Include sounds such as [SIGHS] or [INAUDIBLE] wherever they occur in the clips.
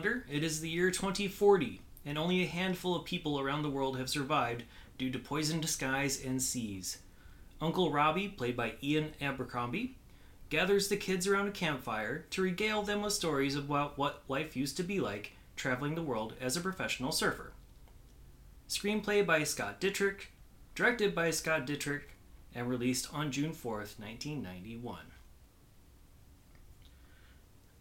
Thunder, it is the year 2040, and only a handful of people around the world have survived due to poisoned skies and seas. Uncle Robbie, played by Ian Abercrombie, gathers the kids around a campfire to regale them with stories about what life used to be like traveling the world as a professional surfer. Screenplay by Scott Dittrich, directed by Scott Dittrich, and released on June 4th, 1991.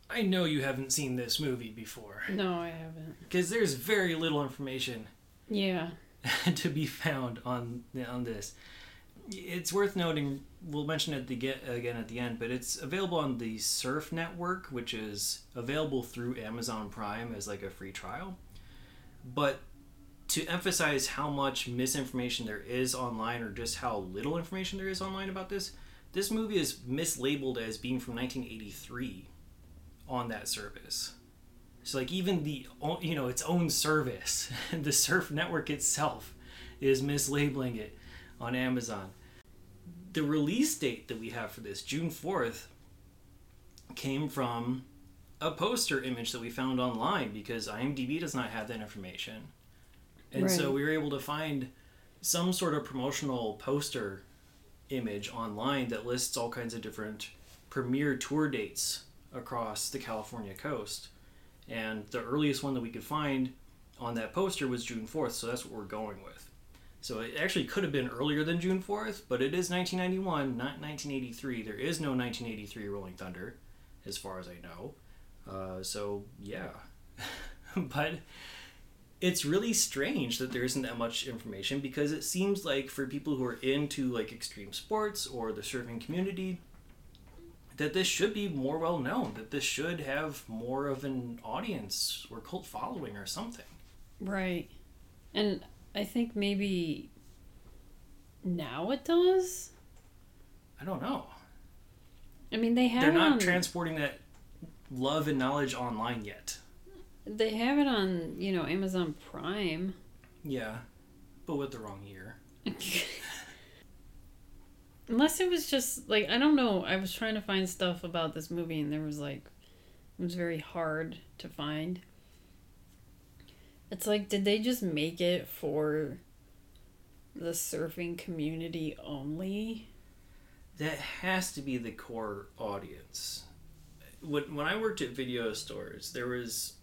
I know you haven't seen this movie before, No, I haven't. because there's very little information Yeah. [LAUGHS] to be found on on this. It's worth noting. We'll mention it the- again at the end, but it's available on the Surf Network, which is available through Amazon Prime as like a free trial. But to emphasize how much misinformation there is online, or just how little information there is online about this, this movie is mislabeled as being from 1983 on that service. So like even the you know its own service, [LAUGHS] the Surf Network itself, is mislabeling it on Amazon. The release date that we have for this, June fourth, came from a poster image that we found online because IMDb does not have that information, and so we were able to find some sort of promotional poster image online that lists all kinds of different premiere tour dates across the California coast. And the earliest one that we could find on that poster was June 4th, so that's what we're going with. So it actually could have been earlier than June 4th, but it is 1991, not 1983. There is no 1983 Rolling Thunder, as far as I know. Uh, so, yeah. [LAUGHS] but it's really strange that there isn't that much information because it seems like for people who are into like extreme sports or the surfing community, that this should be more well known, that this should have more of an audience or cult following or something. Right. And I think maybe now it does. I don't know. I mean, they have They're not on. transporting that love and knowledge online yet. they have it on, you know, Amazon Prime. Yeah, but with the wrong year. [LAUGHS] Unless it was just like I don't know. I was trying to find stuff about this movie, and there was like it was very hard to find. It's like, did they just make it for the surfing community only? That has to be the core audience. When, when I worked at video stores, there was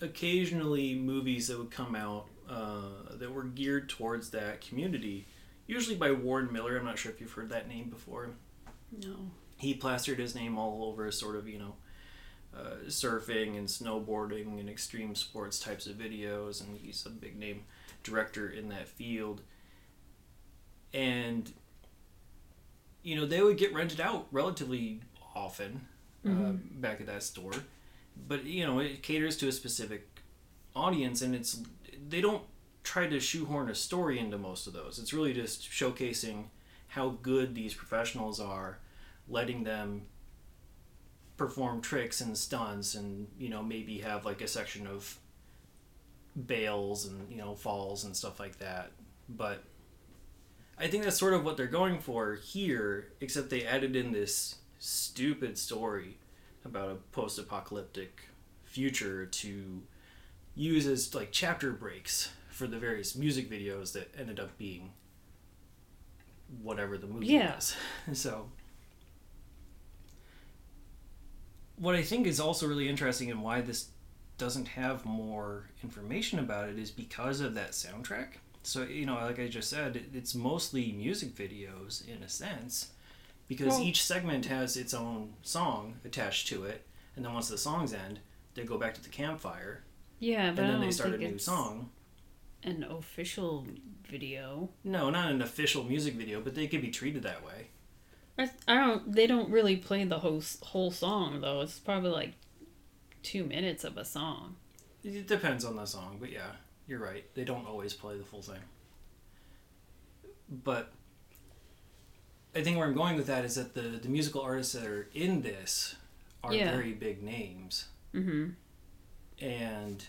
occasionally movies that would come out uh, that were geared towards that community, usually by Warren Miller. I'm not sure if you've heard that name before. No. He plastered his name all over sort of, you know, uh, surfing and snowboarding and extreme sports types of videos, and he's a big name director in that field. And, you know, they would get rented out relatively often uh, back at that store. But, you know, it caters to a specific audience, and it's they don't try to shoehorn a story into most of those. It's really just showcasing how good these professionals are, letting them perform tricks and stunts and you know maybe have like a section of bails and you know falls and stuff like that but i think that's sort of what they're going for here except they added in this stupid story about a post-apocalyptic future to use as like chapter breaks for the various music videos that ended up being whatever the movie Yeah. was [LAUGHS] so what I think is also really interesting and why this doesn't have more information about it is because of that soundtrack. So, you know, like I just said, it's mostly music videos in a sense because Well- each segment has its own song attached to it. and then once the songs end, they go back to the campfire, Yeah, and then they start a new song. An official video. No, not an official music video, but they could be treated that way. I, I don't. They don't really play the whole whole song though. It's probably like two minutes of a song. It depends on the song, but yeah, you're right. They don't always play the full thing. But I think where I'm going with that is that the, the musical artists that are in this are Yeah. very big names. Mm-hmm. And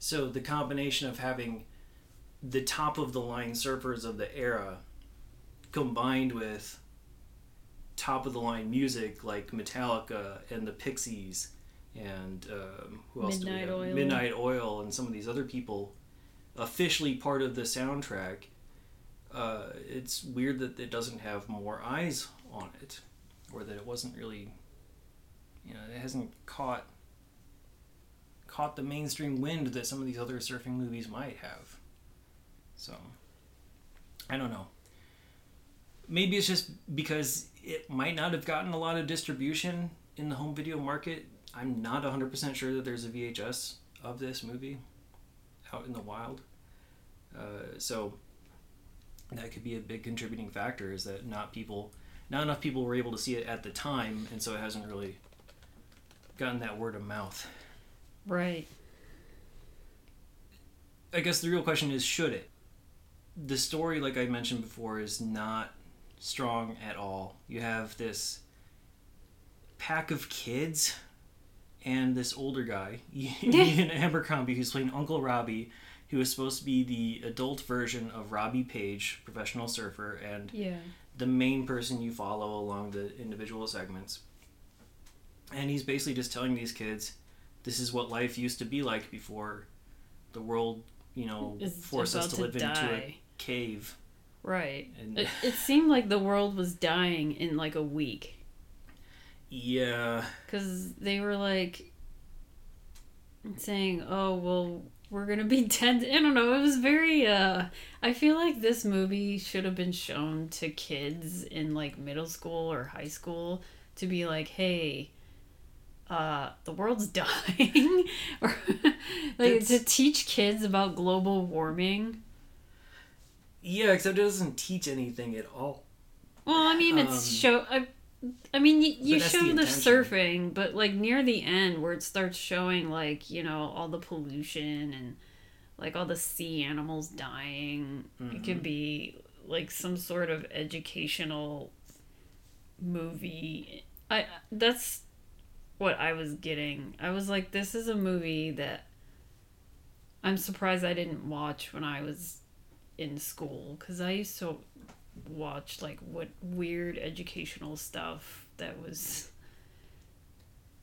so the combination of having the top of the line surfers of the era combined with top of the line music like Metallica and the Pixies and um, who else Midnight do we have? Oil. Midnight Oil and some of these other people officially part of the soundtrack. Uh, it's weird that it doesn't have more eyes on it, or that it wasn't really, you know, it hasn't caught caught the mainstream wind that some of these other surfing movies might have. So, I don't know. Maybe it's just because it might not have gotten a lot of distribution in the home video market. I'm not 100% sure that there's a VHS of this movie out in the wild. Uh, so, that could be a big contributing factor is that not people not enough people were able to see it at the time and so it hasn't really gotten that word of mouth Right. I guess the real question is should it? The story, like I mentioned before, is not strong at all. You have this pack of kids and this older guy, [LAUGHS] [LAUGHS] Ian Abercrombie, who's playing Uncle Robbie, who is supposed to be the adult version of Robbie Page, professional surfer, and Yeah. the main person you follow along the individual segments. And he's basically just telling these kids, this is what life used to be like before the world, you know, Is forced us about to live into a cave. Right. And It, it seemed like the world was dying in like a week. yeah, Because they were like saying, oh, well, we're going to be [LAUGHS] dead. I don't know. It was very, uh, I feel like this movie should have been shown to kids in like middle school or high school to be like, hey, uh, the world's [LAUGHS] dying. [LAUGHS] or like It's- to teach kids about global warming. yeah, except it doesn't teach anything at all. Well, I mean, it's Um, show. I, I mean, you, you show the the, surfing, but like near the end, where it starts showing like you know all the pollution and like all the sea animals dying, it Mm-hmm. could be like some sort of educational movie. I that's what I was getting. I was like, this is a movie that I'm surprised I didn't watch when I was in school because I used to watch like what weird educational stuff that was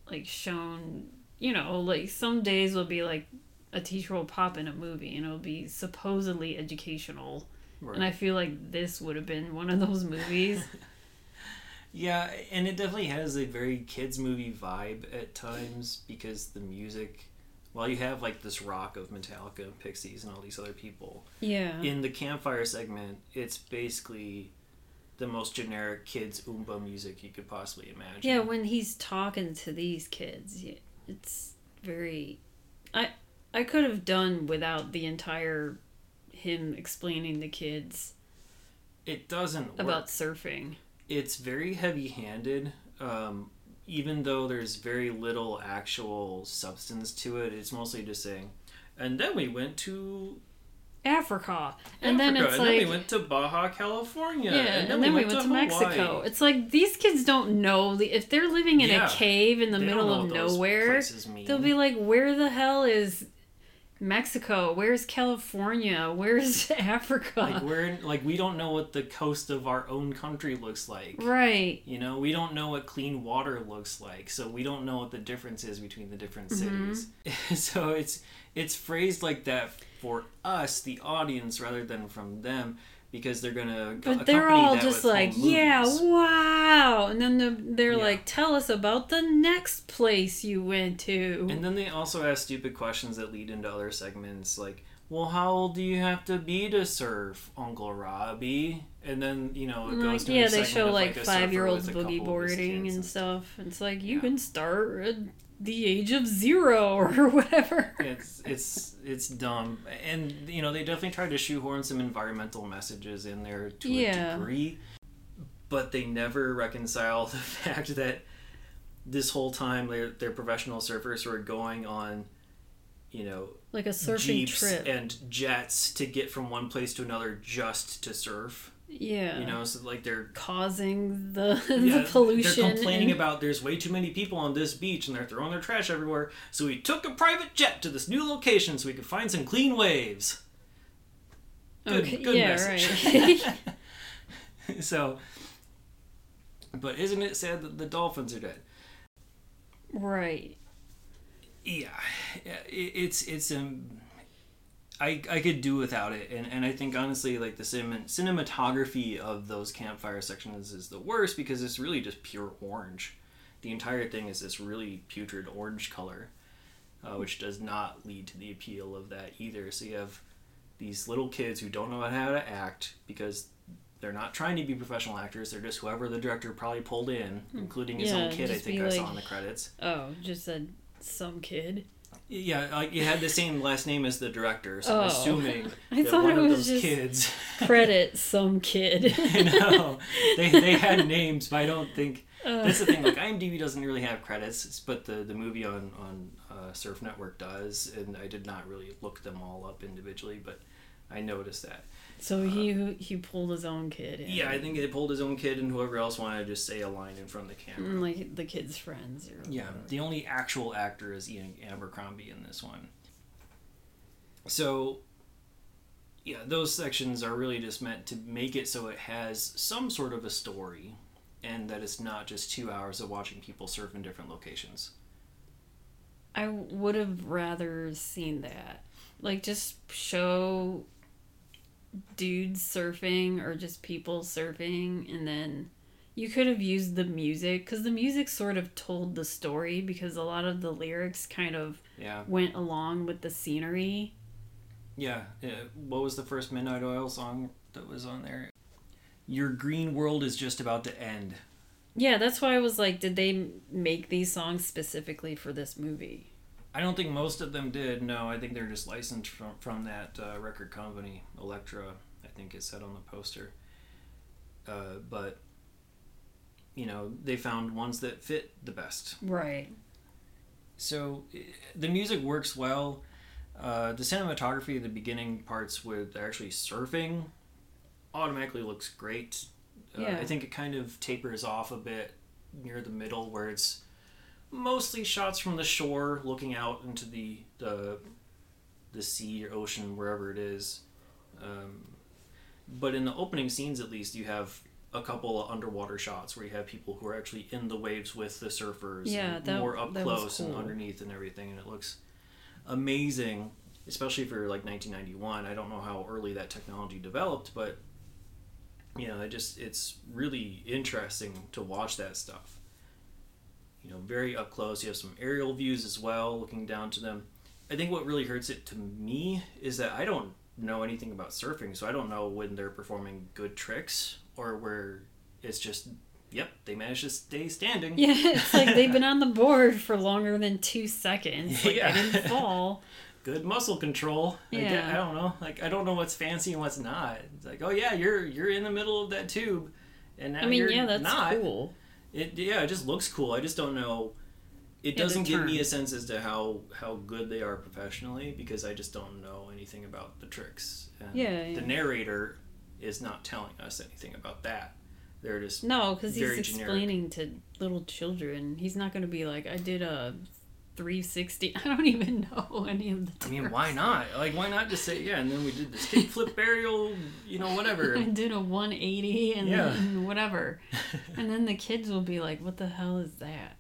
like shown you know like some days will be like a teacher will pop in a movie and it'll be supposedly educational Right. and i feel like this would have been one of those movies [LAUGHS] Yeah, and it definitely has a very kids movie vibe at times because the music, while you have like this rock of Metallica and Pixies and all these other people, yeah in the campfire segment, it's basically the most generic kids oompa music you could possibly imagine. yeah when he's talking to these kids it's very i i could have done without the entire him explaining to kids it doesn't work. about surfing it's very heavy-handed. Um, even though there's very little actual substance to it, it's mostly just saying. And then we went to Africa, and then it's and like then we went to Baja California, yeah, and then, we went, to, Mexico. It's like these kids don't know the, if they're living in Yeah. a cave in the middle of nowhere. They'll be like, "Where the hell is Mexico? Where's California? Where's [LAUGHS] Africa?" like we're in, like we don't know what the coast of our own country looks like. right. You know, we don't know what clean water looks like, so we don't know what the difference is between the different Mm-hmm. cities. [LAUGHS] so it's it's phrased like that for us, the audience, rather than from them, because they're gonna. But they're all just like, "Yeah, wow," and then the, they're Yeah. like, "Tell us about the next place you went to." And then they also ask stupid questions that lead into other segments, like, "Well, how old do you have to be to surf, Uncle Robbie?" And then you know it goes like, to yeah, they show like a five year olds boogie couple of his boarding and stuff. It's like you Yeah. can start at the age of zero [LAUGHS] or whatever. it's it's it's dumb and you know they definitely tried to shoehorn some environmental messages in there to Yeah. a degree but they never reconcile [LAUGHS] the fact that this whole time they're, they're professional surfers who are going on you know Like a surfing jeeps trip. and jets to get from one place to another just to surf yeah. you know so like they're causing the [LAUGHS] yeah, the pollution. They're complaining and- about there's way too many people on this beach and they're throwing their trash everywhere. So we took a private jet to this new location so we could find some clean waves. Good, Okay, good yeah, message. right. [LAUGHS] so, but isn't it sad that the dolphins are dead? right. Yeah, yeah, it, it's it's um, I I could do without it, and and I think honestly, like the cinem- cinematography of those campfire sections is the worst because it's really just pure orange. The entire thing is this really putrid orange color, uh, which does not lead to the appeal of that either. So you have these little kids who don't know how to act because they're not trying to be professional actors. They're just whoever the director probably pulled in, including his own Hmm. Kid. I think I saw in the credits. Oh, just said some kid. Yeah, like it had the same last name as the director, so I'm Oh. assuming [LAUGHS] I that one it of those kids. [LAUGHS] Credit some kid. [LAUGHS] know, they they had names, but I don't think Uh, that's the thing. Like IMDb doesn't really have credits, but the the movie on on uh, Surf Network does, and I did not really look them all up individually, but I noticed that. So he um, he pulled his own kid. In. Yeah, I think they pulled his own kid, and whoever else wanted to just say a line in front of the camera. Mm, like the kid's friends. Or Yeah, the only actual actor is Ian Abercrombie in this one. So, yeah, those sections are really just meant to make it so it has some sort of a story and that it's not just two hours of watching people surf in different locations. I would have rather seen that. Like just show dudes surfing or just people surfing and then you could have used the music cuz the music sort of told the story because a lot of the lyrics kind of Yeah. went along with the scenery. Yeah. uh, what was the first Midnight Oil song that was on there? Your green world is just about to end. Yeah, that's why I was like did they make these songs specifically for this movie? I don't think most of them did. No, I think they're just licensed from from that uh, record company, Elektra. I think it said on the poster. Uh, but you know, they found ones that fit the best. Right. So the music works well. Uh, the cinematography, the beginning parts with actually surfing, automatically looks great. Uh, Yeah. I think it kind of tapers off a bit near the middle, where it's mostly shots from the shore, looking out into the the, the sea or ocean, wherever it is. Um, but in the opening scenes, at least, you have a couple of underwater shots where you have people who are actually in the waves with the surfers, Yeah, and that- more up close and underneath and everything, and it looks amazing, especially for like 1991. I don't know how early that technology developed, but you know, it just it's really interesting to watch that stuff. You know, very up close. You have some aerial views as well, looking down to them. I think what really hurts it to me is that I don't know anything about surfing, so I don't know when they're performing good tricks or where it's just, yep, they managed to stay standing. Yeah, [LAUGHS] it's like they've been [LAUGHS] on the board for longer than 2 seconds. Like Yeah. they didn't fall. [LAUGHS] good muscle control. Yeah. I don't know. Like I don't know what's fancy and what's not. It's like, oh yeah, you're you're in the middle of that tube, and now I mean, you're yeah, that's not. cool. It yeah, it just looks cool. I just don't know. It Yeah, doesn't give me a sense as to how how good they are professionally because I just don't know anything about the tricks. And Yeah, yeah. The narrator is not telling us anything about that. They're just No, because he's Very generic. explaining to little children. He's not going to be like, I did a 360. [LAUGHS] I don't even know any of the I mean, why not? Like, why not just say, yeah, and then we did this kickflip burial, you know, whatever. [LAUGHS] I did a 180 and Yeah. then [LAUGHS] whatever. and then the kids will be like, what the hell is that?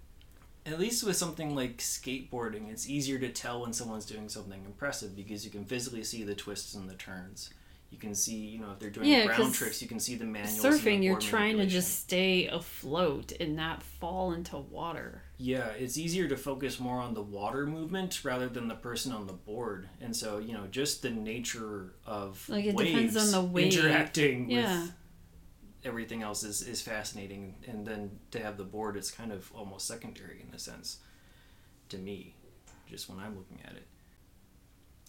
At least with something like skateboarding, it's easier to tell when someone's doing something impressive because you can physically see the twists and the turns. You can see, you know, if they're doing Yeah, ground tricks, you can see the manuals. the Surfing, you're trying to just stay afloat and not fall into water. Yeah, it's easier to focus more on the water movement rather than the person on the board. And so, you know, just the nature of Like, it waves depends on the wave. interacting Yeah. with everything else is, is fascinating and then to have the board it's kind of almost secondary in a sense to me just when i'm looking at it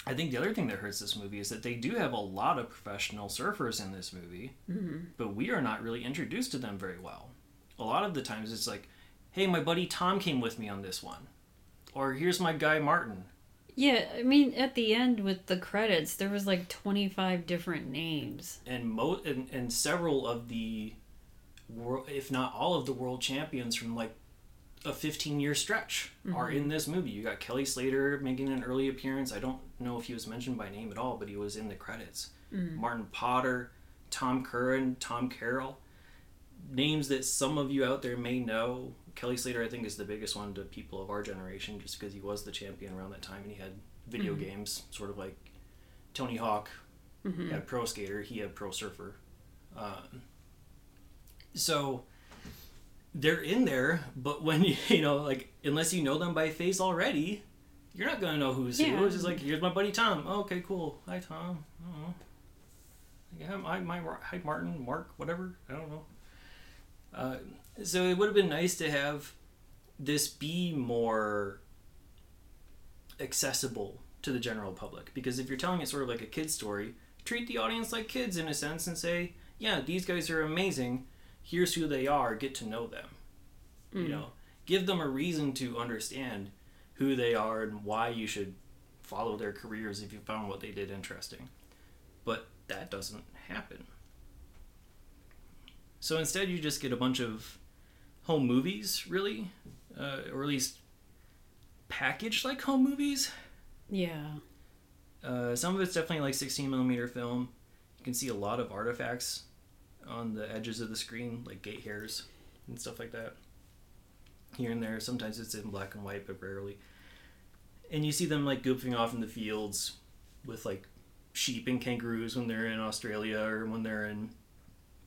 i think the other thing that hurts this movie is that they do have a lot of professional surfers in this movie mm-hmm. but we are not really introduced to them very well a lot of the times it's like hey my buddy tom came with me on this one. Or here's my guy martin. Yeah, I mean, at the end with the credits, there was like 25 different names. and mo and, and several of the world if not all of the world champions from like a 15 year stretch are mm-hmm. in this movie. You got kelly slater making an early appearance. I don't know if he was mentioned by name at all but he was in the credits. Mm-hmm. Martin potter tom curren tom carroll. Names that some of you out there may know kelly slater i think is the biggest one to people of our generation just because he was the champion around that time and he had video games sort of like tony hawk he had pro skater he had pro surfer. Um, so they're in there but when you [LAUGHS] you know like unless you know them by face already you're not gonna know who's Yeah. who it's just like here's my buddy tom. Oh, okay cool. Hi tom. Oh. yeah my, my hi martin mark whatever. I don't know. Uh, so it would have been nice to have this be more accessible to the general public because if you're telling it sort of like a kid's story treat the audience like kids in a sense and say yeah these guys are amazing. Here's who they are. Get to know them. You mm. know give them a reason to understand who they are and why you should follow their careers if you found what they did interesting. But that doesn't happen. So instead you just get a bunch of home movies really uh, or at least packaged like home movies Yeah. uh, some of it's definitely like 16 millimeter film. You can see a lot of artifacts on the edges of the screen, like gate hairs and stuff like that. Here and there, sometimes it's in black and white, but rarely. And you see them like goofing off in the fields with like sheep and kangaroos when they're in Australia or when they're in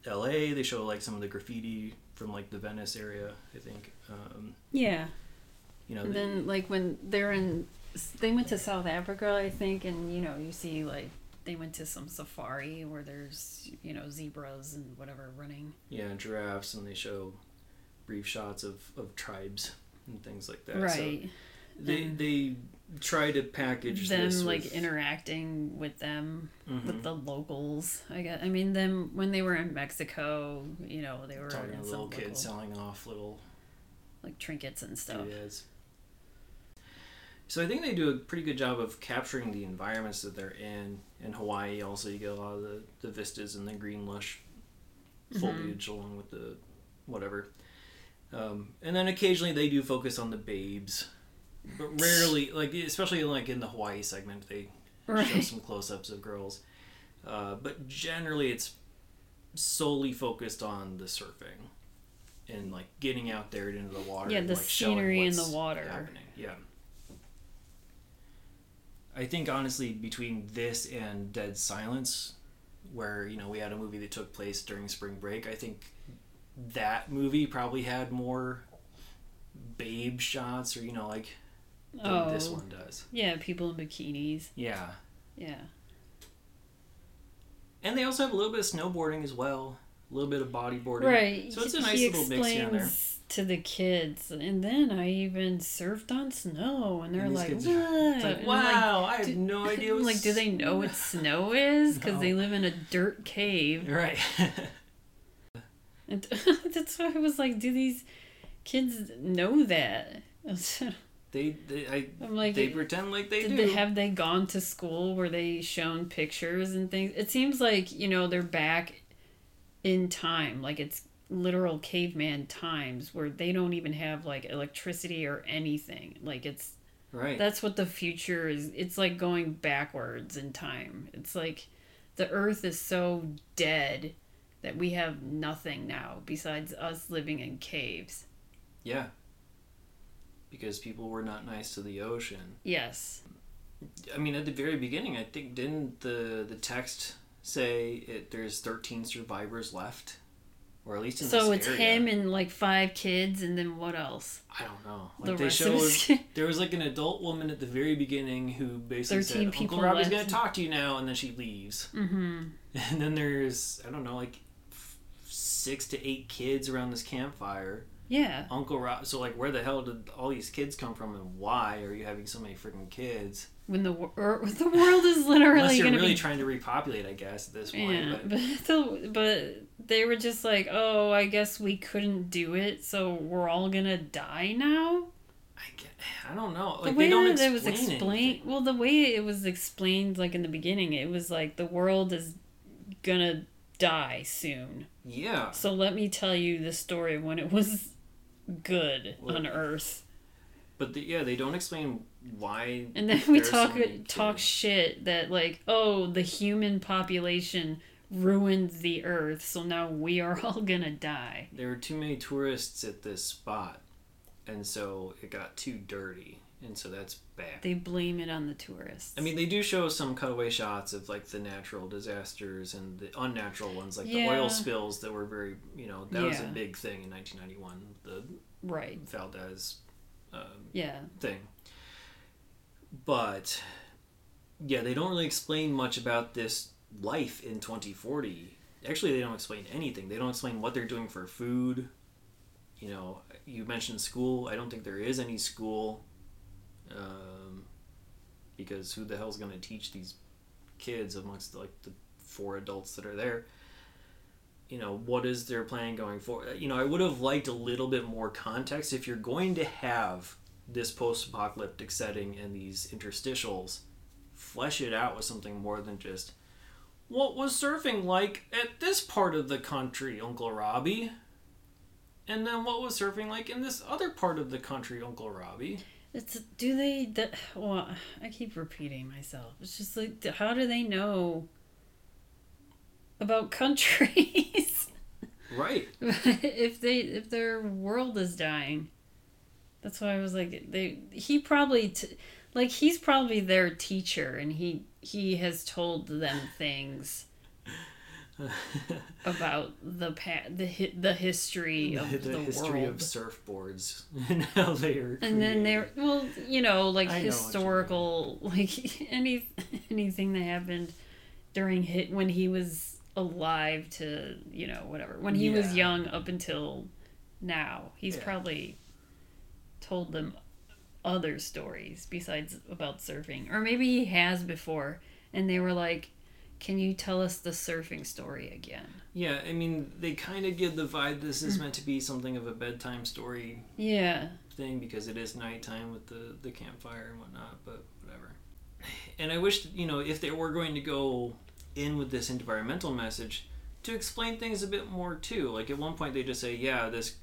LA. They show like some of the graffiti from like the Venice area, I think. Um, Yeah. you know, And the- then, like, when they're in. They went to South Africa, I think, and, you know, you see, like, they went to some safari where there's, you know, zebras and whatever running. yeah, giraffes, and they show brief shots of, of tribes and things like that. So right. they And- they try to package them like interacting with them Mhm. with the locals i guess i mean them when they were in mexico you know they were talking to some little local, kids selling off little like trinkets and stuff. So I think they do a pretty good job of capturing the environments that they're in. In Hawaii, also you get a lot of the, the vistas and the green lush Mm-hmm. foliage along with the whatever. Um, and then occasionally they do focus on the babes, but rarely, like especially like in the Hawaii segment, they show some close-ups of girls. Uh, but generally, it's solely focused on the surfing and like getting out there into the water. Yeah, and, the like, scenery in the water. Happening. Yeah. I think honestly, between this and Dead Silence, where you know we had a movie that took place during spring break, I think that movie probably had more babe shots, or you know, like than oh this one does. yeah people in bikinis Yeah. yeah And they also have a little bit of snowboarding as well, a little bit of bodyboarding. right So it's a nice he little mix and there. to the kids and then i even surfed on snow and they're And like, what? Like, I'm like, wow, I have no [LAUGHS] idea. What like do they know what [LAUGHS] snow is because No. they live in a dirt cave Right. [LAUGHS] And that's why I was like, do these kids know that? They, they, I, I'm like, they pretend like they did do. they have they gone to school Were they shown pictures and things? It seems like you know they're back in time, like it's literal caveman times where they don't even have like electricity or anything. Like it's right. that's what the future is. It's like going backwards in time. It's like the earth is so dead that we have nothing now besides us living in caves. yeah. Because people were not nice to the ocean. Yes. I mean, at the very beginning, I think didn't the the text say it, there's 13 survivors left, or at least in the So it's area. him and like five kids, and then what else? I don't know. The they rest of his [LAUGHS] there was like an adult woman at the very beginning who basically said, "Uncle Robbie's left. gonna talk to you now," and then she leaves. Mm-hmm. [LAUGHS] And then there's I don't know like f- six to eight kids around this campfire. Yeah. Uncle Rob. So like, where the hell did all these kids come from, and why are you having so many freaking kids? When the or, er, [LAUGHS] the world is literally Unless you're going to really be trying to repopulate, I guess at this point. Yeah, but but [LAUGHS] the, but they were just like, oh, I guess we couldn't do it, so we're all gonna die now. I, get, [SIGHS] I don't know. The Like way they don't that explain it was explained, well, the way it was explained, like in the beginning, it was like the world is gonna die soon. Yeah. So let me tell you the story when it was good Well, on Earth, But the, yeah, they don't explain why. and then we there's so talk talk shit that like, oh, the human population ruined the Earth, so now we are [LAUGHS] all gonna die. There were too many tourists at this spot, and so it got too dirty, and so that's bad. They blame it on the tourists. I mean, they do show some cutaway shots of like the natural disasters and the unnatural ones, like the oil spills that were very, you know, that was a big thing in 1991, the right? Valdez um, Yeah. thing. But yeah, they don't really explain much about this life in 2040. Actually, they don't explain anything. They don't explain what they're doing for food. You know, you mentioned school. I don't think there is any school. Um, because who the hell's going to teach these kids amongst like the four adults that are there? You know, what is their plan going forward? You know, I would have liked a little bit more context if you're going to have this post-apocalyptic setting and these interstitials flesh it out with something more than just what was surfing like at this part of the country uncle robbie and then what was surfing like in this other part of the country uncle robbie It's do they? The, well, I keep repeating myself. It's just like, how do they know about [LAUGHS] countries right [LAUGHS] if they if their world is dying? That's why I was like, they. He probably t- like he's probably their teacher, and he he has told them things [LAUGHS] about the pa- the hi- the history of the, the, history world. of surfboards. [LAUGHS] And how they are and then created. they're well you know like I know historical [LAUGHS] like any anything that happened during hit when he was alive to you know whatever. When he was young up until now. He's Yeah. probably told them other stories besides about surfing. Or maybe he has before. And they were like can you tell us the surfing story again? Yeah i mean they kind of give the vibe this is mm. meant to be something of a bedtime story yeah. thing because it is nighttime with the the campfire and whatnot but whatever. And i wish you know if they were going to go in with this environmental message to explain things a bit more too. Like at one point they just say yeah this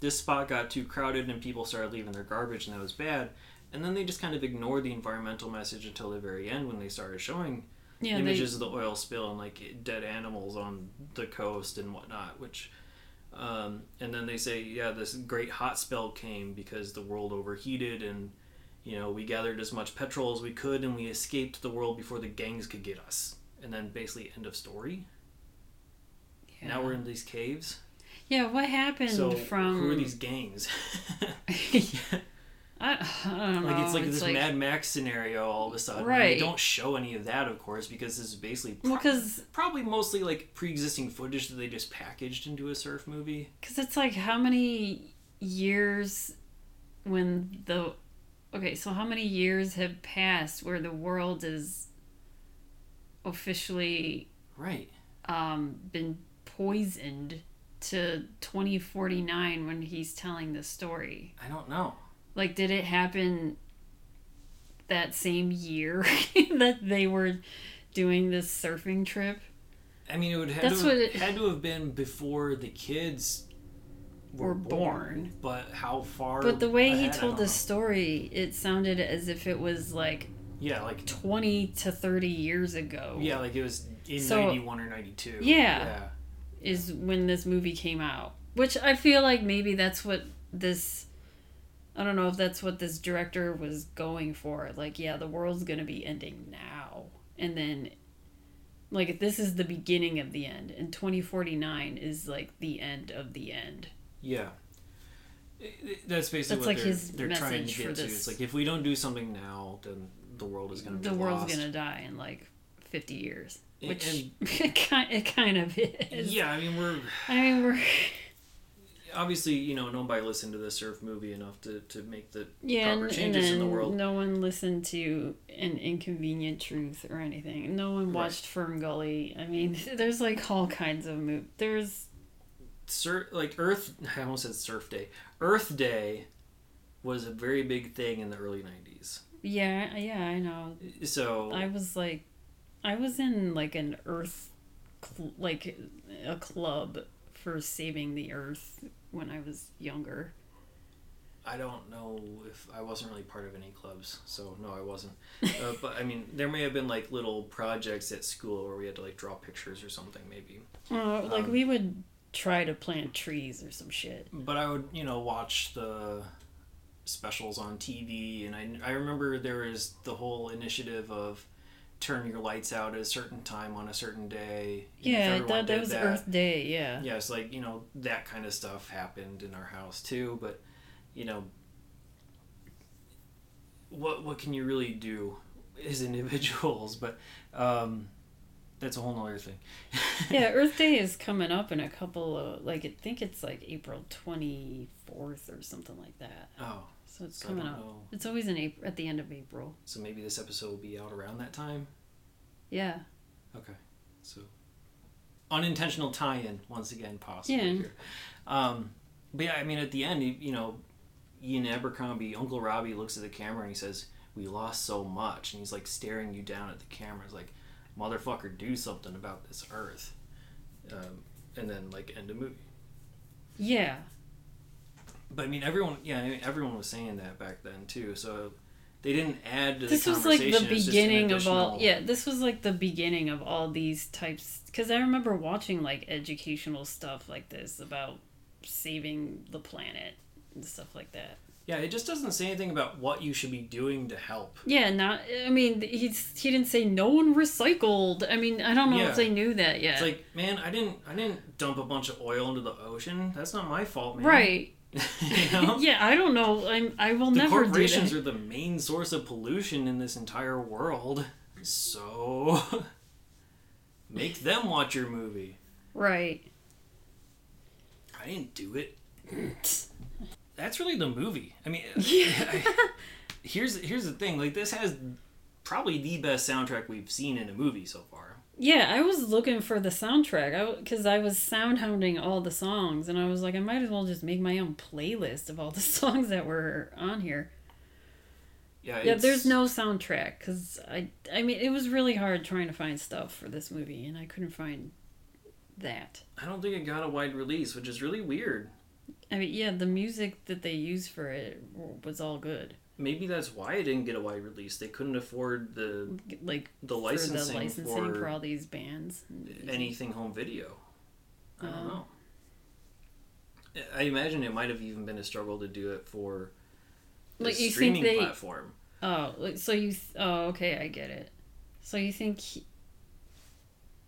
this spot got too crowded and people started leaving their garbage and that was bad. And then they just kind of ignore the environmental message until the very end when they started showing yeah they, images of the oil spill and like dead animals on the coast and whatnot which um, and then they say yeah this great hot spell came because the world overheated and you know we gathered as much petrol as we could and we escaped the world before the gangs could get us. And then basically end of story. Yeah. now we're in these caves. Yeah what happened so from who are these gangs [LAUGHS] [LAUGHS] [LAUGHS] I, [SIGHS] I don't know. like it's like this mad max scenario all of a sudden Right. they don't show any of that of course because this is basically pro- probably mostly like pre-existing footage that they just packaged into a surf movie Because it's like how many years when the. Okay, so how many years have passed where the world is officially right um, been poisoned to 2049 when he's telling the story? I don't know. Like, did it happen that same year [LAUGHS] that they were doing this surfing trip? I mean, it would have That's to, what it- had to have been before the kids were, Were born. born. But how far? But the way he ahead, I told the know. story, it sounded as if it was like yeah, like 20 to 30 years ago yeah, like it was in So- ninety one or ninety two. Yeah. is when this movie came out which i feel like maybe that's what this i don't know if that's what this director was going for like yeah the world's gonna be ending now and then like this is the beginning of the end and 2049 is like the end of the end yeah. That's basically That's what like they're, his they're trying to get to. It's like if we don't do something now, then the world is going to be the world's lost. gonna die in like 50 years which And- [LAUGHS] it kind of is. yeah, I mean we're I mean, we're [LAUGHS] obviously you know nobody listened to the surf movie enough to, to make the yeah, proper and, and changes then in the world. no one listened to an inconvenient truth or anything. No one Right. watched Fern Gully. I mean, [LAUGHS] there's like all kinds of move. There's Sur- like Earth, [LAUGHS] I almost said Surf Day. Earth Day was a very big thing in the early '90s. yeah, yeah, I know. So I was like, I was in like an Earth, cl- like a club for saving the Earth when I was younger. I don't know if I wasn't really part of any clubs, so no, I wasn't. [LAUGHS] Uh, but I mean, there may have been like little projects at school where we had to like draw pictures or something, maybe. Uh, like Um, we would try to plant trees or some shit. But I would, you know, watch the specials on TV, and I, I remember there was the whole initiative of turn your lights out at a certain time on a certain day. You know, Yeah, that, that was Earth Day. Yeah. yeah, it's like you know that kind of stuff happened in our house too. But you know, what what can you really do as [LAUGHS] individuals? But um, that's a whole other thing. [LAUGHS] yeah, Earth Day is coming up in a couple of like I think it's like April twenty fourth or something like that. Oh, So it's so coming up. know. It's always in April at the end of April. So maybe this episode will be out around that time. Yeah. Okay, so unintentional tie-in once again possible Yeah. here. Um, but yeah, I mean, at the end, you, you know, Ian Abercrombie, Uncle Robbie looks at the camera and he says, "We lost so much," and he's like staring you down at the camera. He's like, "Motherfucker, do something about this Earth." Um, and then like end a movie. Yeah. But I mean, everyone, yeah, I mean, everyone was saying that back then too. So they didn't add to the This was like the conversation, it's just an beginning of all. Yeah, this was like the beginning of all these types. Because I remember watching like educational stuff like this about saving the planet and stuff like that. Yeah, it just doesn't say anything about what you should be doing to help. Yeah, not. I mean, he's he didn't say no one recycled. I mean, I don't know Yeah. if they knew that yet. It's like, man, I didn't, I didn't dump a bunch of oil into the ocean. That's not my fault, man. right. [LAUGHS] you know? yeah, I don't know. I'm. I will the never do corporations are the main source of pollution in this entire world. So [LAUGHS] make them watch your movie. Right. I didn't do it. [CLEARS THROAT] That's really the movie. I mean, [LAUGHS] Yeah. here's here's the thing. Like this has probably the best soundtrack we've seen in a movie so far. Yeah, I was looking for the soundtrack. I because I was sound hounding all the songs, and I was like, I might as well just make my own playlist of all the [LAUGHS] songs that were on here. Yeah, Yeah, it's- there's no soundtrack because I. I mean, it was really hard trying to find stuff for this movie, and I couldn't find that. I don't think it got a wide release, which is really weird. I mean, yeah, the music that they used for it was all good. Maybe that's why it didn't get a wide release. They couldn't afford the Like the for licensing, the licensing for, for, all these bands. anything home video. I don't Oh. know. I imagine it might have even been a struggle to do it for the Like, you think streaming they- platform. Oh, so you? Oh, okay, I get it. So you think? He,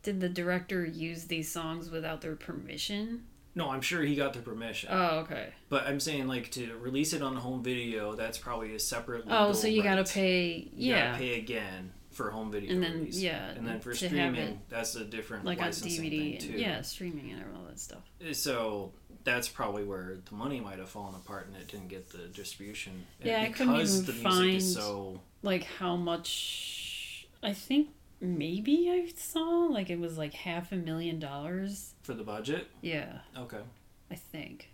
did the director use these songs without their permission? No, I'm sure he got the permission. Oh, okay. but I'm saying like to release it on home video, that's probably a separate. Oh, so you gotta right. pay, You yeah, gotta pay again for home video And then, release. yeah, and then for streaming, it, that's a different like on DVD, and, yeah, streaming and all that stuff. Uh, so that's probably where the money might have fallen apart, and it didn't get the distribution. And Yeah, I couldn't because even the music is find- so. Like how much? I think maybe I saw like it was like half a million dollars. For the budget, Yeah, okay. I think.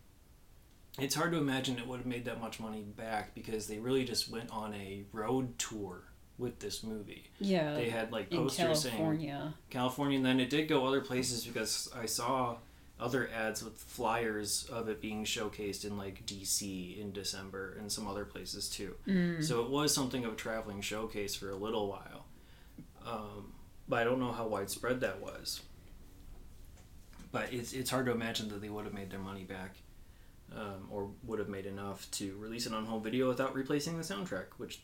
It's hard to imagine it would have made that much money back because they really just went on a road tour with this movie. Yeah, They had like in posters saying California. California, and then it did go other places because I saw other ads with flyers of it being showcased in like DC in December and some other places too. Mm. So it was something of a traveling showcase for a little while. Um, but I don't know how widespread that was. But it's, it's hard to imagine that they would have made their money back um, or would have made enough to release it on home video without replacing the soundtrack, which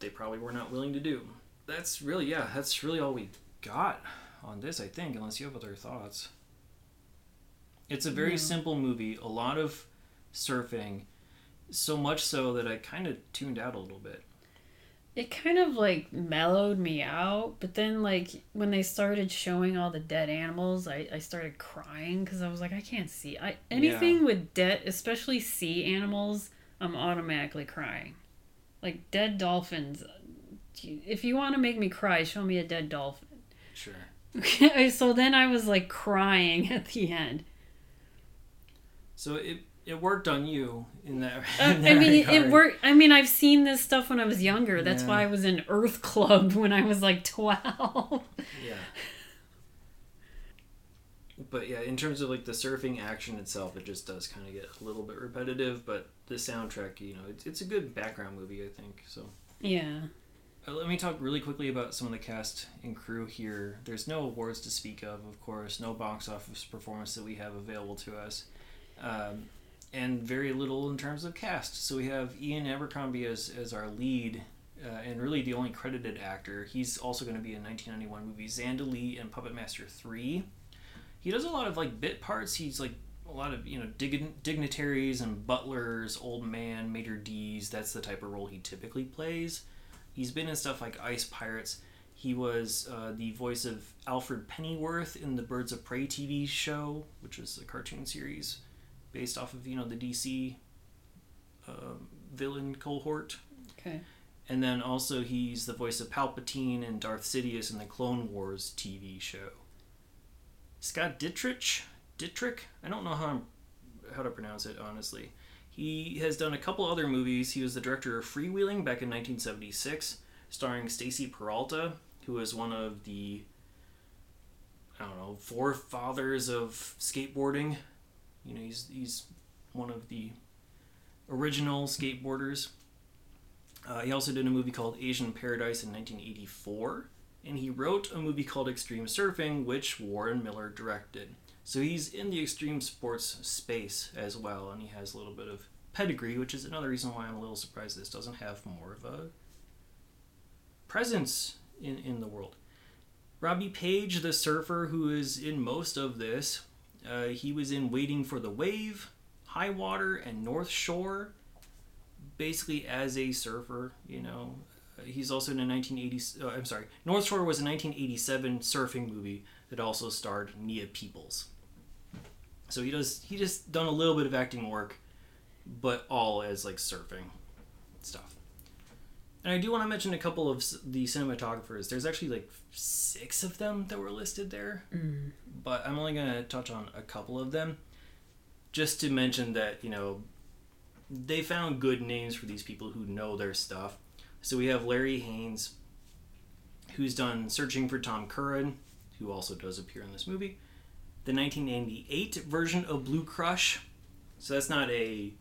they probably were not willing to do. That's really, yeah, that's really all we got on this, I think, unless you have other thoughts. It's a very No. simple movie, a lot of surfing, so much so that I kind of tuned out a little bit. It kind of like mellowed me out but then like when they started showing all the dead animals i, I started crying because i was like i can't see. I, anything with dead especially sea animals i'm automatically crying. Like dead dolphins if you want to make me cry show me a dead dolphin. Sure. [LAUGHS] so then i was like crying [LAUGHS] at the end. So it it worked on you in that. Uh, in I that mean, it worked. I mean, I've seen this stuff when I was younger. That's Yeah. why I was in Earth Club when I was like twelve. Yeah. But yeah, in terms of like the surfing action itself, it just does kind of get a little bit repetitive. But the soundtrack, you know, it's, it's a good background movie, I think. So yeah. uh, let me talk really quickly about some of the cast and crew here. There's no awards to speak of, of course, no box office performance that we have available to us, um, and very little in terms of cast. So we have Ian Abercrombie as as our lead. Uh, and really the only credited actor. He's also going to be in 1991 movie Zandalee and Puppet Master 3. He does a lot of like bit parts. He's like a lot of you know dig- dignitaries and butlers, old man, major D's. That's the type of role he typically plays. He's been in stuff like Ice Pirates. He was uh, the voice of Alfred Pennyworth in the Birds of Prey TV show, which is a cartoon series based off of you know the DC uh, villain cohort. Okay. And then also he's the voice of Palpatine and Darth Sidious in the Clone Wars TV show. Scott Dittrich, Dittrich, I don't know how I'm, how to pronounce it honestly. He has done a couple other movies. He was the director of Freewheeling back in 1976, starring Stacy Peralta, who was one of the I don't know forefathers of skateboarding. You know, he's he's one of the original skateboarders. Uh, he also did a movie called Asian Paradise in 1984, and he wrote a movie called Extreme Surfing, which Warren Miller directed. So he's in the extreme sports space as well, and he has a little bit of pedigree, which is another reason why I'm a little surprised this doesn't have more of a presence in, in the world. Robbie Page, the surfer who is in most of this, uh, he was in Waiting for the Wave, High Water, and North Shore basically as a surfer, you know. Uh, he's also in a 1980s, uh, I'm sorry, North Shore was a 1987 surfing movie that also starred Nia Peoples. So he does, he just done a little bit of acting work, but all as like surfing stuff. And I do want to mention a couple of the cinematographers. There's actually like six of them that were listed there, mm. but I'm only going to touch on a couple of them just to mention that, you know, they found good names for these people who know their stuff. So we have Larry Haynes, who's done Searching for Tom Curran, who also does appear in this movie. The 1998 version of Blue Crush. So that's not a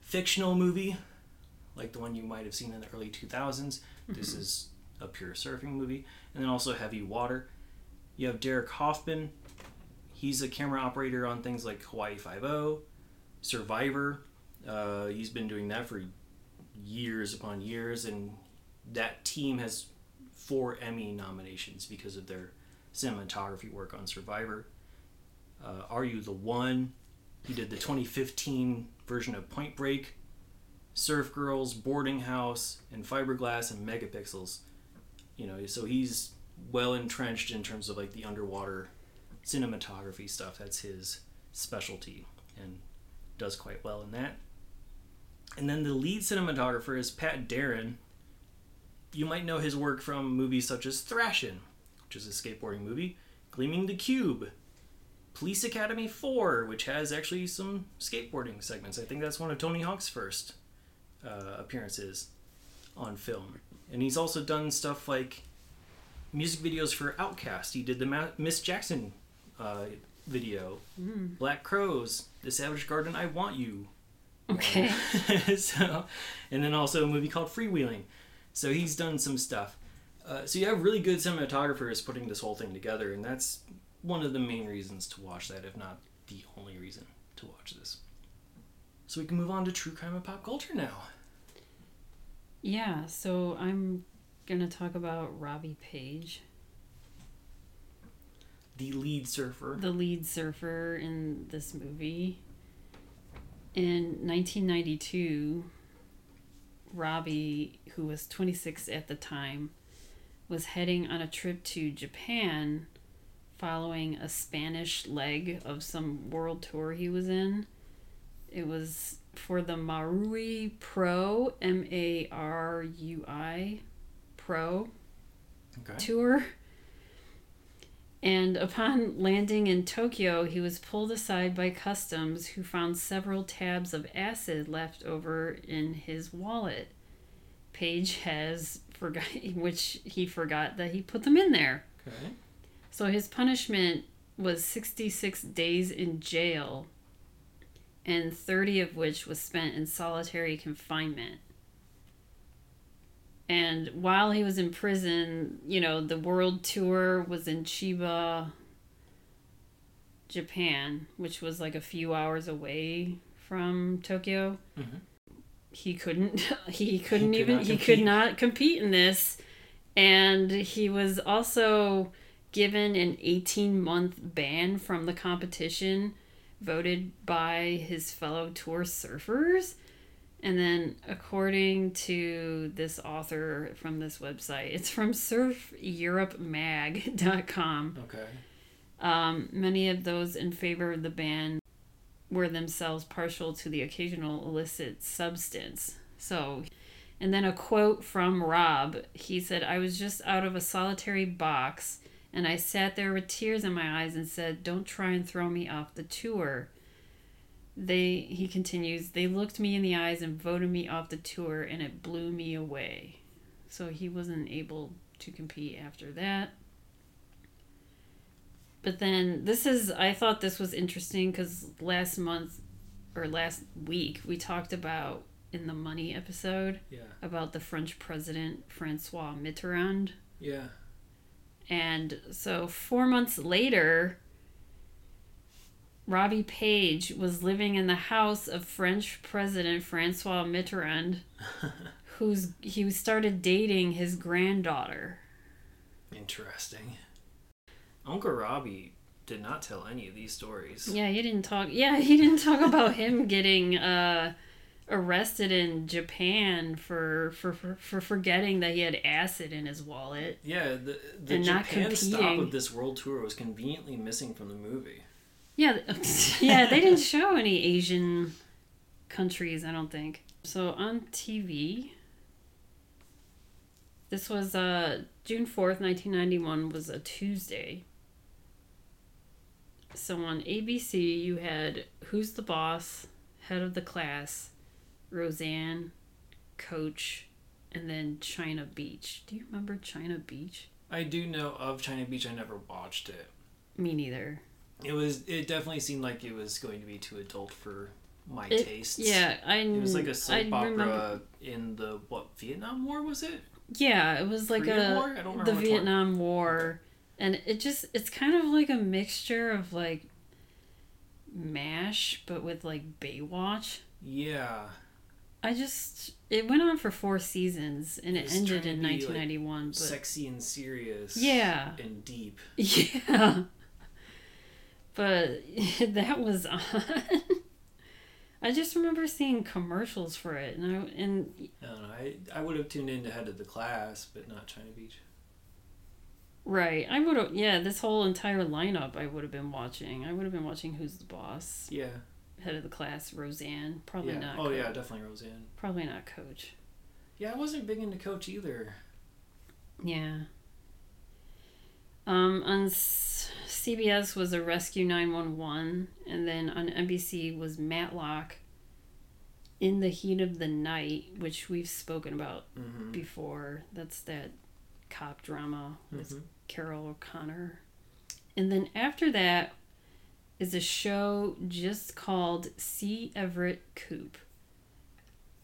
fictional movie like the one you might have seen in the early 2000s. This is a pure surfing movie. And then also Heavy Water. You have Derek Hoffman. He's a camera operator on things like Hawaii Five-O, Survivor, uh, he's been doing that for years upon years, and that team has four Emmy nominations because of their cinematography work on Survivor. Uh, Are You the One? He did the 2015 version of Point Break, Surf Girls, Boarding House, and Fiberglass and Megapixels. You know, so he's well entrenched in terms of like the underwater cinematography stuff. That's his specialty, and does quite well in that. And then the lead cinematographer is Pat Darren. You might know his work from movies such as Thrashin', which is a skateboarding movie, Gleaming the Cube, Police Academy 4, which has actually some skateboarding segments. I think that's one of Tony Hawk's first uh, appearances on film. And he's also done stuff like music videos for Outkast. He did the Ma- Miss Jackson uh, video, Black Crowes, The Savage Garden, I Want You, Okay. [LAUGHS] so, and then also a movie called Freewheeling. So he's done some stuff. Uh, so you have really good cinematographers putting this whole thing together, and that's one of the main reasons to watch that, if not the only reason to watch this. So we can move on to true crime and pop culture now. Yeah, so I'm gonna talk about Robbie Page, The lead surfer. the lead surfer in this movie. In 1992, Robbie, who was 26 at the time, was heading on a trip to Japan following a Spanish leg of some world tour he was in. It was for the Marui Pro, M A R U I Pro Okay. tour. And upon landing in Tokyo, he was pulled aside by customs, who found several tabs of acid left over in his wallet. Page has forgot, [LAUGHS] which he forgot that he put them in there. Okay. So his punishment was 66 days in jail, and 30 of which was spent in solitary confinement. And while he was in prison, you know, the world tour was in Chiba, Japan, which was like a few hours away from Tokyo. Mhm. He couldn't [LAUGHS] he couldn't could even he could not compete in this. And he was also given an 18 month ban from the competition voted by his fellow tour surfers. And then, according to this author from this website, it's from surfeuropemag.com. Okay. Um, many of those in favor of the ban were themselves partial to the occasional illicit substance. So, and then a quote from Rob he said, I was just out of a solitary box and I sat there with tears in my eyes and said, Don't try and throw me off the tour. They, he continues, they looked me in the eyes and voted me off the tour and it blew me away. So he wasn't able to compete after that. But then this is I thought this was interesting because last month or last week we talked about in the money episode Yeah. about the French president Francois Mitterrand. Yeah. And so four months later, Robbie Page was living in the house of French President Francois Mitterrand, [LAUGHS] who's he started dating his granddaughter. Interesting. Uncle Robbie did not tell any of these stories. Yeah, he didn't talk. Yeah, he didn't talk about him getting uh, arrested in Japan for, for for for forgetting that he had acid in his wallet. Yeah, the, the Japan stop of this world tour was conveniently missing from the movie. Yeah, [LAUGHS] yeah, they didn't show any Asian countries, I don't think. So on TV, this was uh June 4th, 1991 was a Tuesday. So on ABC, you had Who's the Boss, Head of the Class, Roseanne, Coach, and then China Beach. Do you remember China Beach? I do know of China Beach. I never watched it. Me neither. It was. It definitely seemed like it was going to be too adult for my It- tastes. Yeah, I. It was like a soap I opera remember- in the what Vietnam War was it? Yeah, it was like Korean a War? I don't remember the which one. Vietnam War, and it just it's kind of like a mixture of like Mash, but with like Baywatch. Yeah. I just it went on for four seasons and It it, ended in to be, like, 1991. but Sexy and serious. Yeah. And deep. [LAUGHS] yeah, but [LAUGHS] that was on. [LAUGHS] I just remember seeing commercials for it, and I and I don't know. I, I would have tuned in to Head of the Class, but not China Beach. Right. I would have, yeah, this whole entire lineup I would have been watching. I would have been watching Who's the Boss, Yeah. Head of the Class, Roseanne. Probably yeah. not. Oh Coach. yeah, definitely Roseanne. Probably not Coach. Yeah, I wasn't big into Coach either. Yeah. Um, on CBS was a Rescue 911, and then on NBC was Matlock in the Heat of the Night, which we've spoken about Mm-hmm. before. That's that cop drama with Mhm. Carroll O'Connor. And then after that is a show just called C. Everett Koop.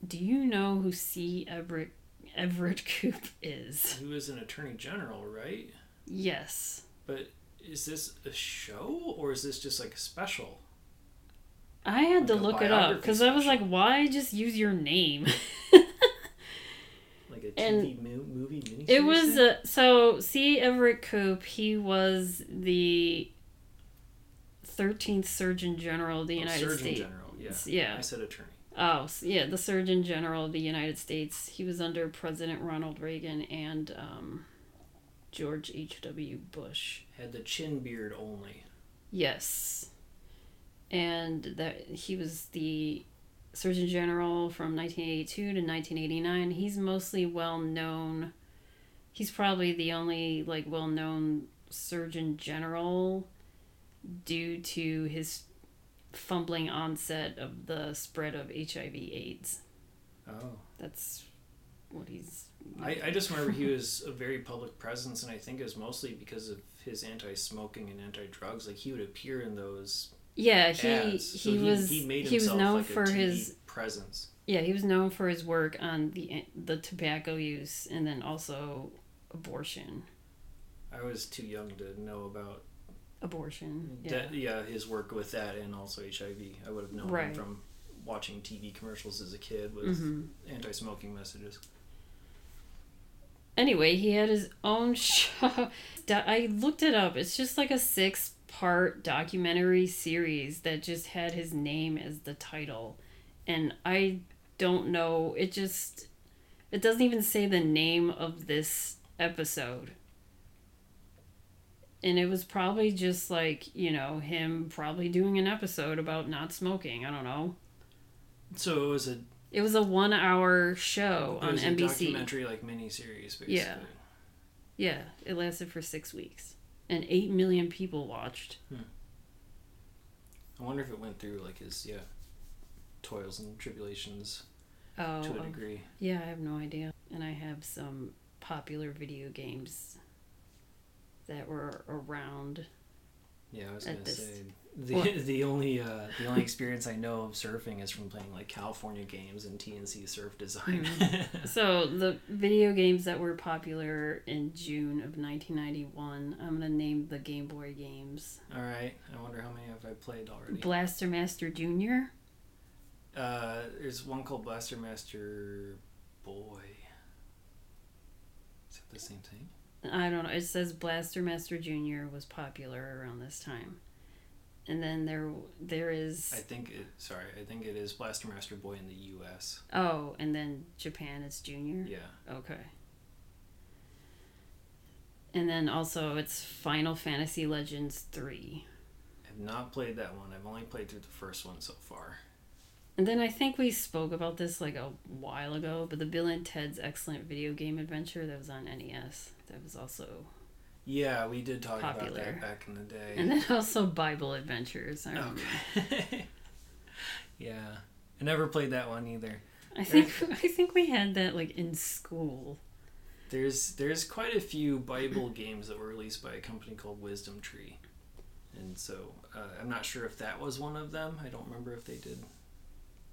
Do you know who C. Everett Everett Koop is? Who is an attorney general, right? Yes. But is this a show or is this just like a special? I had to Like a look it up because I was like, why just use your name? Like a [LAUGHS] And TV mo- movie miniseries? It was uh, so C. Everett Koop. He was the thirteenth Surgeon General of the Oh, United Surgeon States. General. Yeah. Yeah. I said attorney. Oh, yeah, the Surgeon General of the United States. He was under President Ronald Reagan and um, George H.W. Bush. Had the chin beard only. Yes. And that he was the Surgeon General from 1982 to 1989. He's mostly well known. He's probably the only like well known Surgeon General due to his fumbling onset of the spread of HIV AIDS. Oh. That's what he's I, I just remember he was a very public presence, and I think it was mostly because of his anti-smoking and anti-drugs. Like he would appear in those Yeah, he ads. So he, was he, made he was known like for his presence. Yeah, he was known for his work on the the tobacco use and then also abortion. I was too young to know about Abortion. Yeah. that. Yeah, his work with that and also HIV. I would have known him from watching TV commercials as a kid with Mhm. anti-smoking messages. Anyway, he had his own [LAUGHS] show. I looked it up. It's just like a six part documentary series that just had his name as the title. And I don't know. It just. It doesn't even say the name of this episode. And it was probably just like, you know, him probably doing an episode about not smoking. I don't know. So it was a It was a one hour show it on a NBC. documentary like miniseries basically. Yeah. Yeah, it lasted for six weeks. And eight million people watched. Hmm. I wonder if it went through like his yeah toils and tribulations Oh, to a oh, degree. yeah, I have no idea. And I have some popular video games that were around. Yeah, I was gonna this- say [LAUGHS] the What? the only uh, the only experience I know of surfing is from playing like California games and T&C Surf Design. [LAUGHS] So, the video games that were popular in June of 1991, I'm going to name the Game Boy games All right, I wonder how many have I played already. Blaster Master Jr., uh, there's one called Blaster Master Boy. Is that the same thing? I don't know. It says Blaster Master Jr. was popular around this time. And then there there is I think it. Sorry, I think it is Blaster Master Boy in the U.S. Oh, and then Japan is junior? Yeah. Okay. And then also it's Final Fantasy Legends 3. I've not played that one. I've only played through the first one so far. And then I think we spoke about this like a while ago, but the Bill and Ted's Excellent Video Game Adventure that was on NES. That was also. Yeah, we did talk about that back in the day. And then [LAUGHS] also Bible Adventures. I. Okay. [LAUGHS] yeah, I never played that one either. I think [LAUGHS] I think we had that like in school. There's there's quite a few Bible [CLEARS THROAT] games that were released by a company called Wisdom Tree, and so uh, I'm not sure if that was one of them. I don't remember if they did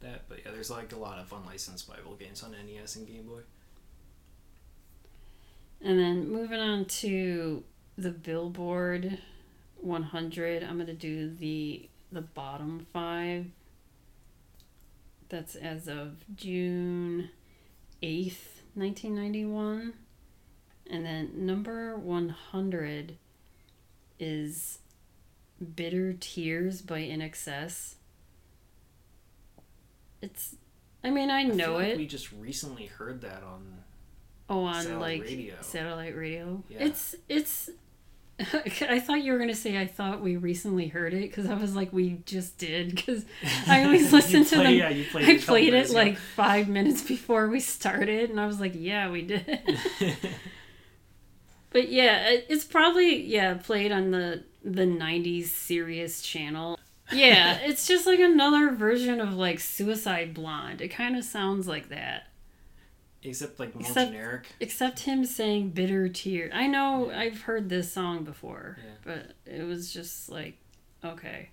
that, but yeah, there's like a lot of unlicensed Bible games on NES and Game Boy. And then moving on to the Billboard 100, I'm gonna do the the bottom five. That's as of June 8th, 1991. And then number 100 is Bitter Tears by INXS. It's, I mean, I I know like it. We just recently heard that on. Oh, on Satellite like radio. satellite radio. Yeah. It's it's. [LAUGHS] I thought you were gonna say I thought we recently heard it because I was like we just did [LAUGHS] because I [LAUGHS] always listen to play- them. Yeah, you played. I couple played it minutes ago. like five minutes before we started and I was like yeah we did. but yeah, it- it's probably yeah played on the the '90s Sirius channel. Yeah, it's just like another version of like Suicide Blonde. It kind of sounds like that. Except like more Except- generic. Except him saying bitter tears. I know Yeah. I've heard this song before, Yeah. but it was just like, okay.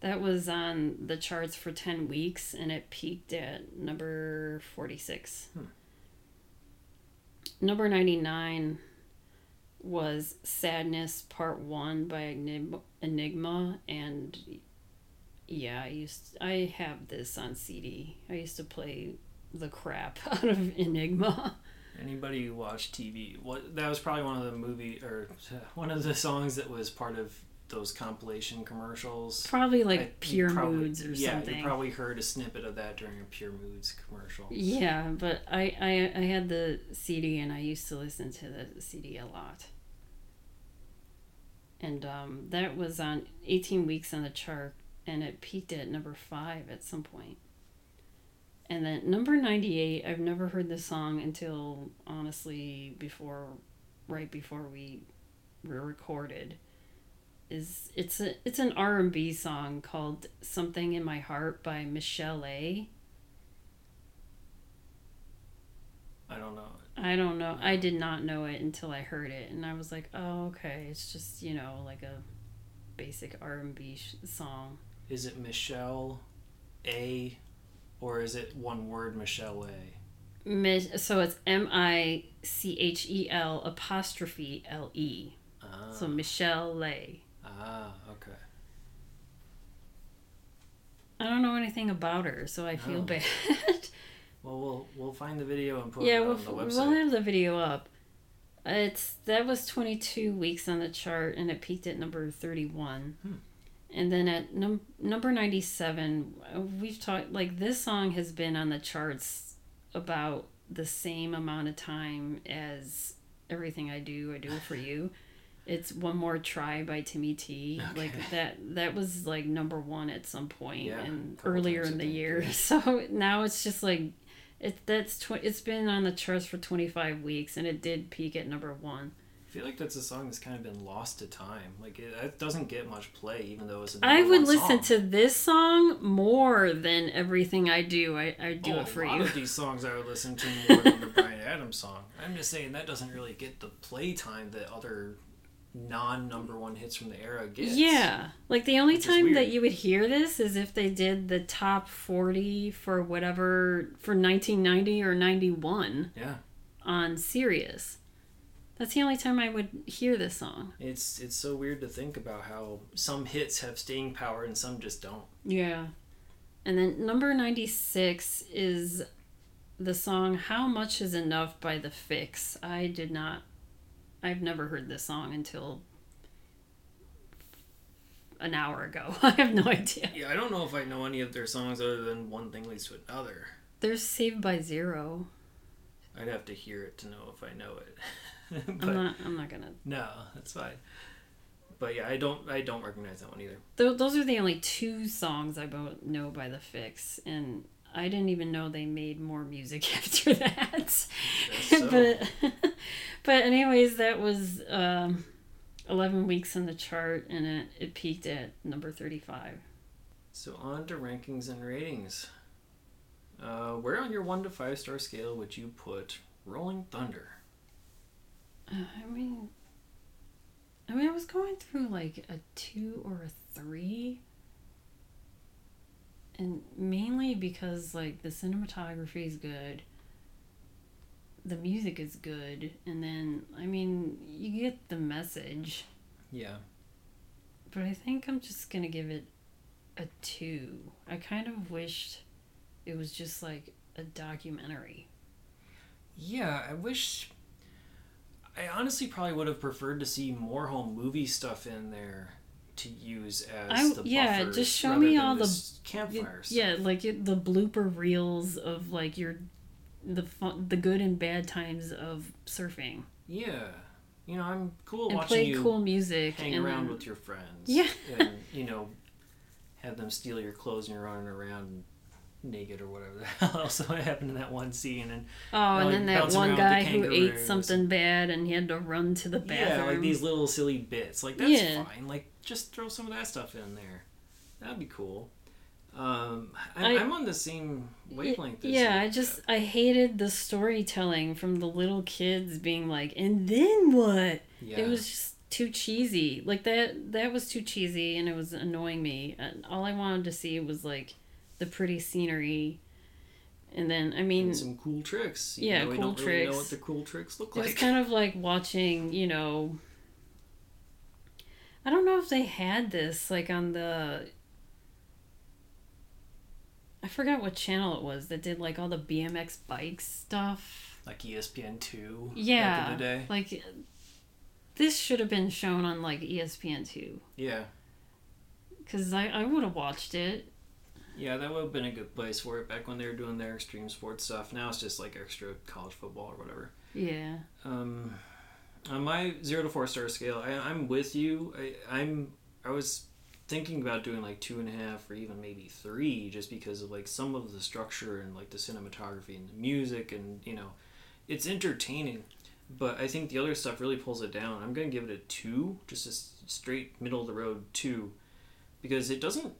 That was on the charts for 10 weeks and it peaked at number 46. Hmm. Number 99 was Sadness Part 1 by Enigma, Enigma and yeah, I used I have this on CD. I used to play the crap [LAUGHS] out of Enigma. Anybody who watched TV, what that was probably one of the movie or [LAUGHS] one of the songs that was part of those compilation commercials. Probably like I- Pure probably- Moods or yeah, something. you probably heard a snippet of that during a Pure Moods commercial. Yeah, but I, I I had the CD and I used to listen to the CD a lot. And um, that was on 18 weeks on the chart and it peaked at number 5 at some point. And then number 98, I've never heard this song until honestly before right before we recorded. Is it's a it's an R&B song called Something in My Heart by Michelle A. I don't know. I don't know. I did not know it until I heard it, and I was like, "Oh, okay. It's just you know like a basic R and B sh- song." Is it Michelle A, or is it one word Michelle? So it's M I C H E L apostrophe L E. Ah, So Michelle Lay. ah, okay. I don't know anything about her, so I feel Oh. bad. [LAUGHS] Well, we'll we'll find the video and put yeah, it we'll, on the we'll have the video up. It's that was 22 weeks on the chart and it peaked at number 31. Hmm. And then at num- number 97, uh, we've talked like this song has been on the charts about the same amount of time as Everything I Do, I Do It For You. It's One More Try by Timmy T. Like that that was like number 1 at some point Yeah, and earlier in the year. [LAUGHS] So now it's just like it that's tw- it's been on the charts for 25 weeks and it did peak at number 1. I feel like that's a song that's kind of been lost to time. Like it, it doesn't get much play, even though it's a I would listen song. to this song more than everything I do. I, I do oh, it for a lot you. of these songs I would listen to [LAUGHS] more than the Bryan Adams song. I'm just saying that doesn't really get the play time that other non number one hits from the era get. Yeah. Like the only time that you would hear this is if they did the top 40 for whatever for 1990 or 91 Yeah. on Sirius. That's the only time I would hear this song. It's it's so weird to think about how some hits have staying power and some just don't. Yeah. And then number 96 is the song How Much Is Enough by The Fixx. I did not, I've never heard this song until an hour ago. [LAUGHS] I have no idea. Yeah, I don't know if I know any of their songs other than one thing leads to another. They're Saved by Zero. I'd have to hear it to know if I know it. [LAUGHS] [LAUGHS] I'm not, I'm not gonna. no, that's fine. But yeah, I don't I don't recognize that one either. Th- those are the only two songs I both know by The Fixx. And I didn't even know they made more music [LAUGHS] after that. so. [LAUGHS] but but anyways, that was um, eleven weeks on the chart, and it, it peaked at number thirty-five. So on to rankings and ratings. Uh, where on your one to five star scale would you put Rolling Thunder? I mean, I mean, I was going through like a two or a three, and mainly because like the cinematography is good. The music is good, and then I mean, you get the message. Yeah. But I think I'm just gonna give it a two. I kind of wished it was just like a documentary. Yeah, I wish. I honestly probably would have preferred to see more home movie stuff in there to use as I- the yeah, just show me all the- this campfire stuff. Yeah, like it, the blooper reels of like your the fun, the good and bad times of surfing, Yeah. You know, I'm cool and watching play you cool music hang and around then- with your friends. Yeah. and you know, have them steal your clothes and you're running around naked or whatever the [LAUGHS] hell else happened in that one scene and oh, and then that one around with the guy who ate something bad and he had to run to the bathroom. yeah like these little silly bits like that's Yeah. fine like just throw some of that stuff in there that'd be cool um I, I'm on the same wavelength as Yeah. I just I hated the storytelling from the little kids being like, and then what? yeah It was just too cheesy. Like that that was too cheesy and it was annoying me. And all I wanted to see was like the pretty scenery. And then I mean and some cool tricks Yeah, though we cool don't really know tricks. what the cool tricks look it was like kind of like watching, you know I don't know if they had this like on the I forgot what channel it was that did like all the BMX bike stuff. like E espn2 Yeah. back in the day Like this should have been shown on like ESPN two. Yeah. Cause I, I would have watched it. Yeah, that would have been a good place for it back when they were doing their extreme sports stuff. Now it's just like extra college football or whatever. Yeah. Um, on my zero to four star scale, I, I'm with you. I, I'm I was thinking about doing like two and a half or even maybe three, just because of like some of the structure and like the cinematography and the music and you know, it's entertaining. But I think the other stuff really pulls it down. I'm gonna give it a two, just a straight middle of the road two, because it doesn't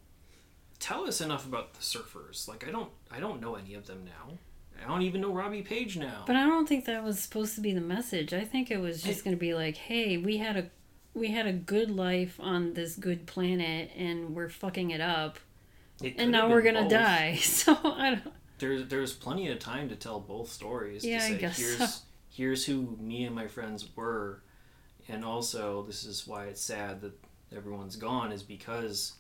tell us enough about the surfers. Like I don't I don't know any of them now. I don't even know Robbie Page now. But I don't think that was supposed to be the message. I think it was just going to be like, "Hey, we had a we had a good life on this good planet and we're fucking it up It and now we're going to die." [LAUGHS] So, I don't There's there's plenty of time to tell both stories. Yeah, to I say, guess here's so. [LAUGHS] here's who me and my friends were, and also this is why it's sad that everyone's gone is because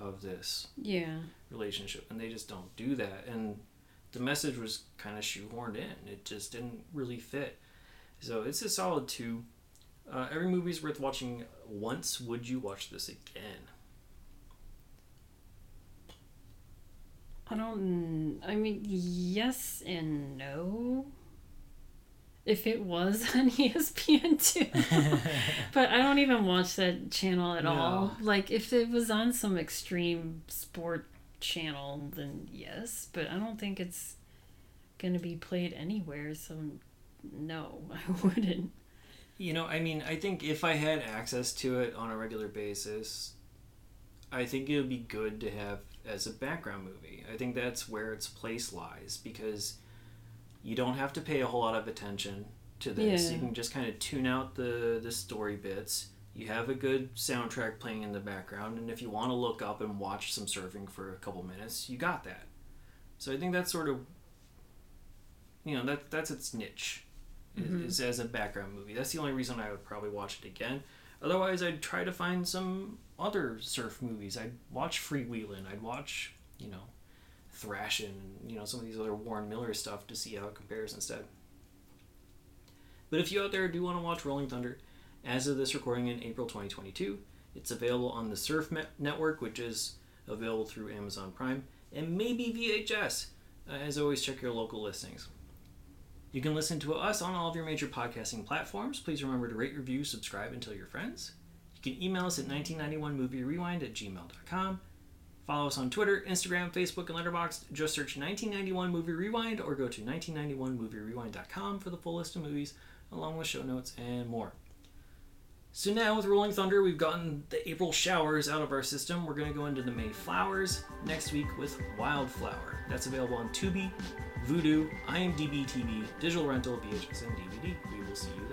of this Yeah. relationship, and they just don't do that. And the message was kind of shoehorned in. It just didn't really fit. So it's a solid two. Uh, every movie's worth watching once. Would you watch this again? I don't. I mean, yes and no. If it was [LAUGHS] on ESPN two, [LAUGHS] but I don't even watch that channel at all. Like, if it was on some extreme sport channel, then yes. But I don't think it's gonna be played anywhere. So, no, [LAUGHS] I wouldn't. You know, I mean, I think if I had access to it on a regular basis, I think it would be good to have as a background movie. I think that's where its place lies because you don't have to pay a whole lot of attention to this. Yeah. You can just kind of tune out the the story bits. You have a good soundtrack playing in the background, and if you want to look up and watch some surfing for a couple minutes, you got that. So I think that's sort of, you know, that that's its niche Mhm. is, is as a background movie. That's the only reason I would probably watch it again. Otherwise, I'd try to find some other surf movies. I'd watch Freewheelin'. I'd watch, you know, Thrashin', and, you know, some of these other Warren Miller stuff to see how it compares instead. But if you out there do want to watch Rolling Thunder, as of this recording in April 2022, it's available on the Surf Network, which is available through Amazon Prime, and maybe VHS. Uh, as always, check your local listings. You can listen to us on all of your major podcasting platforms. Please remember to rate, review, subscribe, and tell your friends. You can email us at 1991movierewind at gmail.com. Follow us on Twitter, Instagram, Facebook, and Letterboxd. Just search 1991 Movie Rewind or go to 1991movierewind.com for the full list of movies, along with show notes and more. So now with Rolling Thunder, we've gotten the April showers out of our system. We're going to go into the May flowers next week with Wildflower. That's available on Tubi, Vudu, IMDb TV, digital rental, VHS, and DVD. We will see you.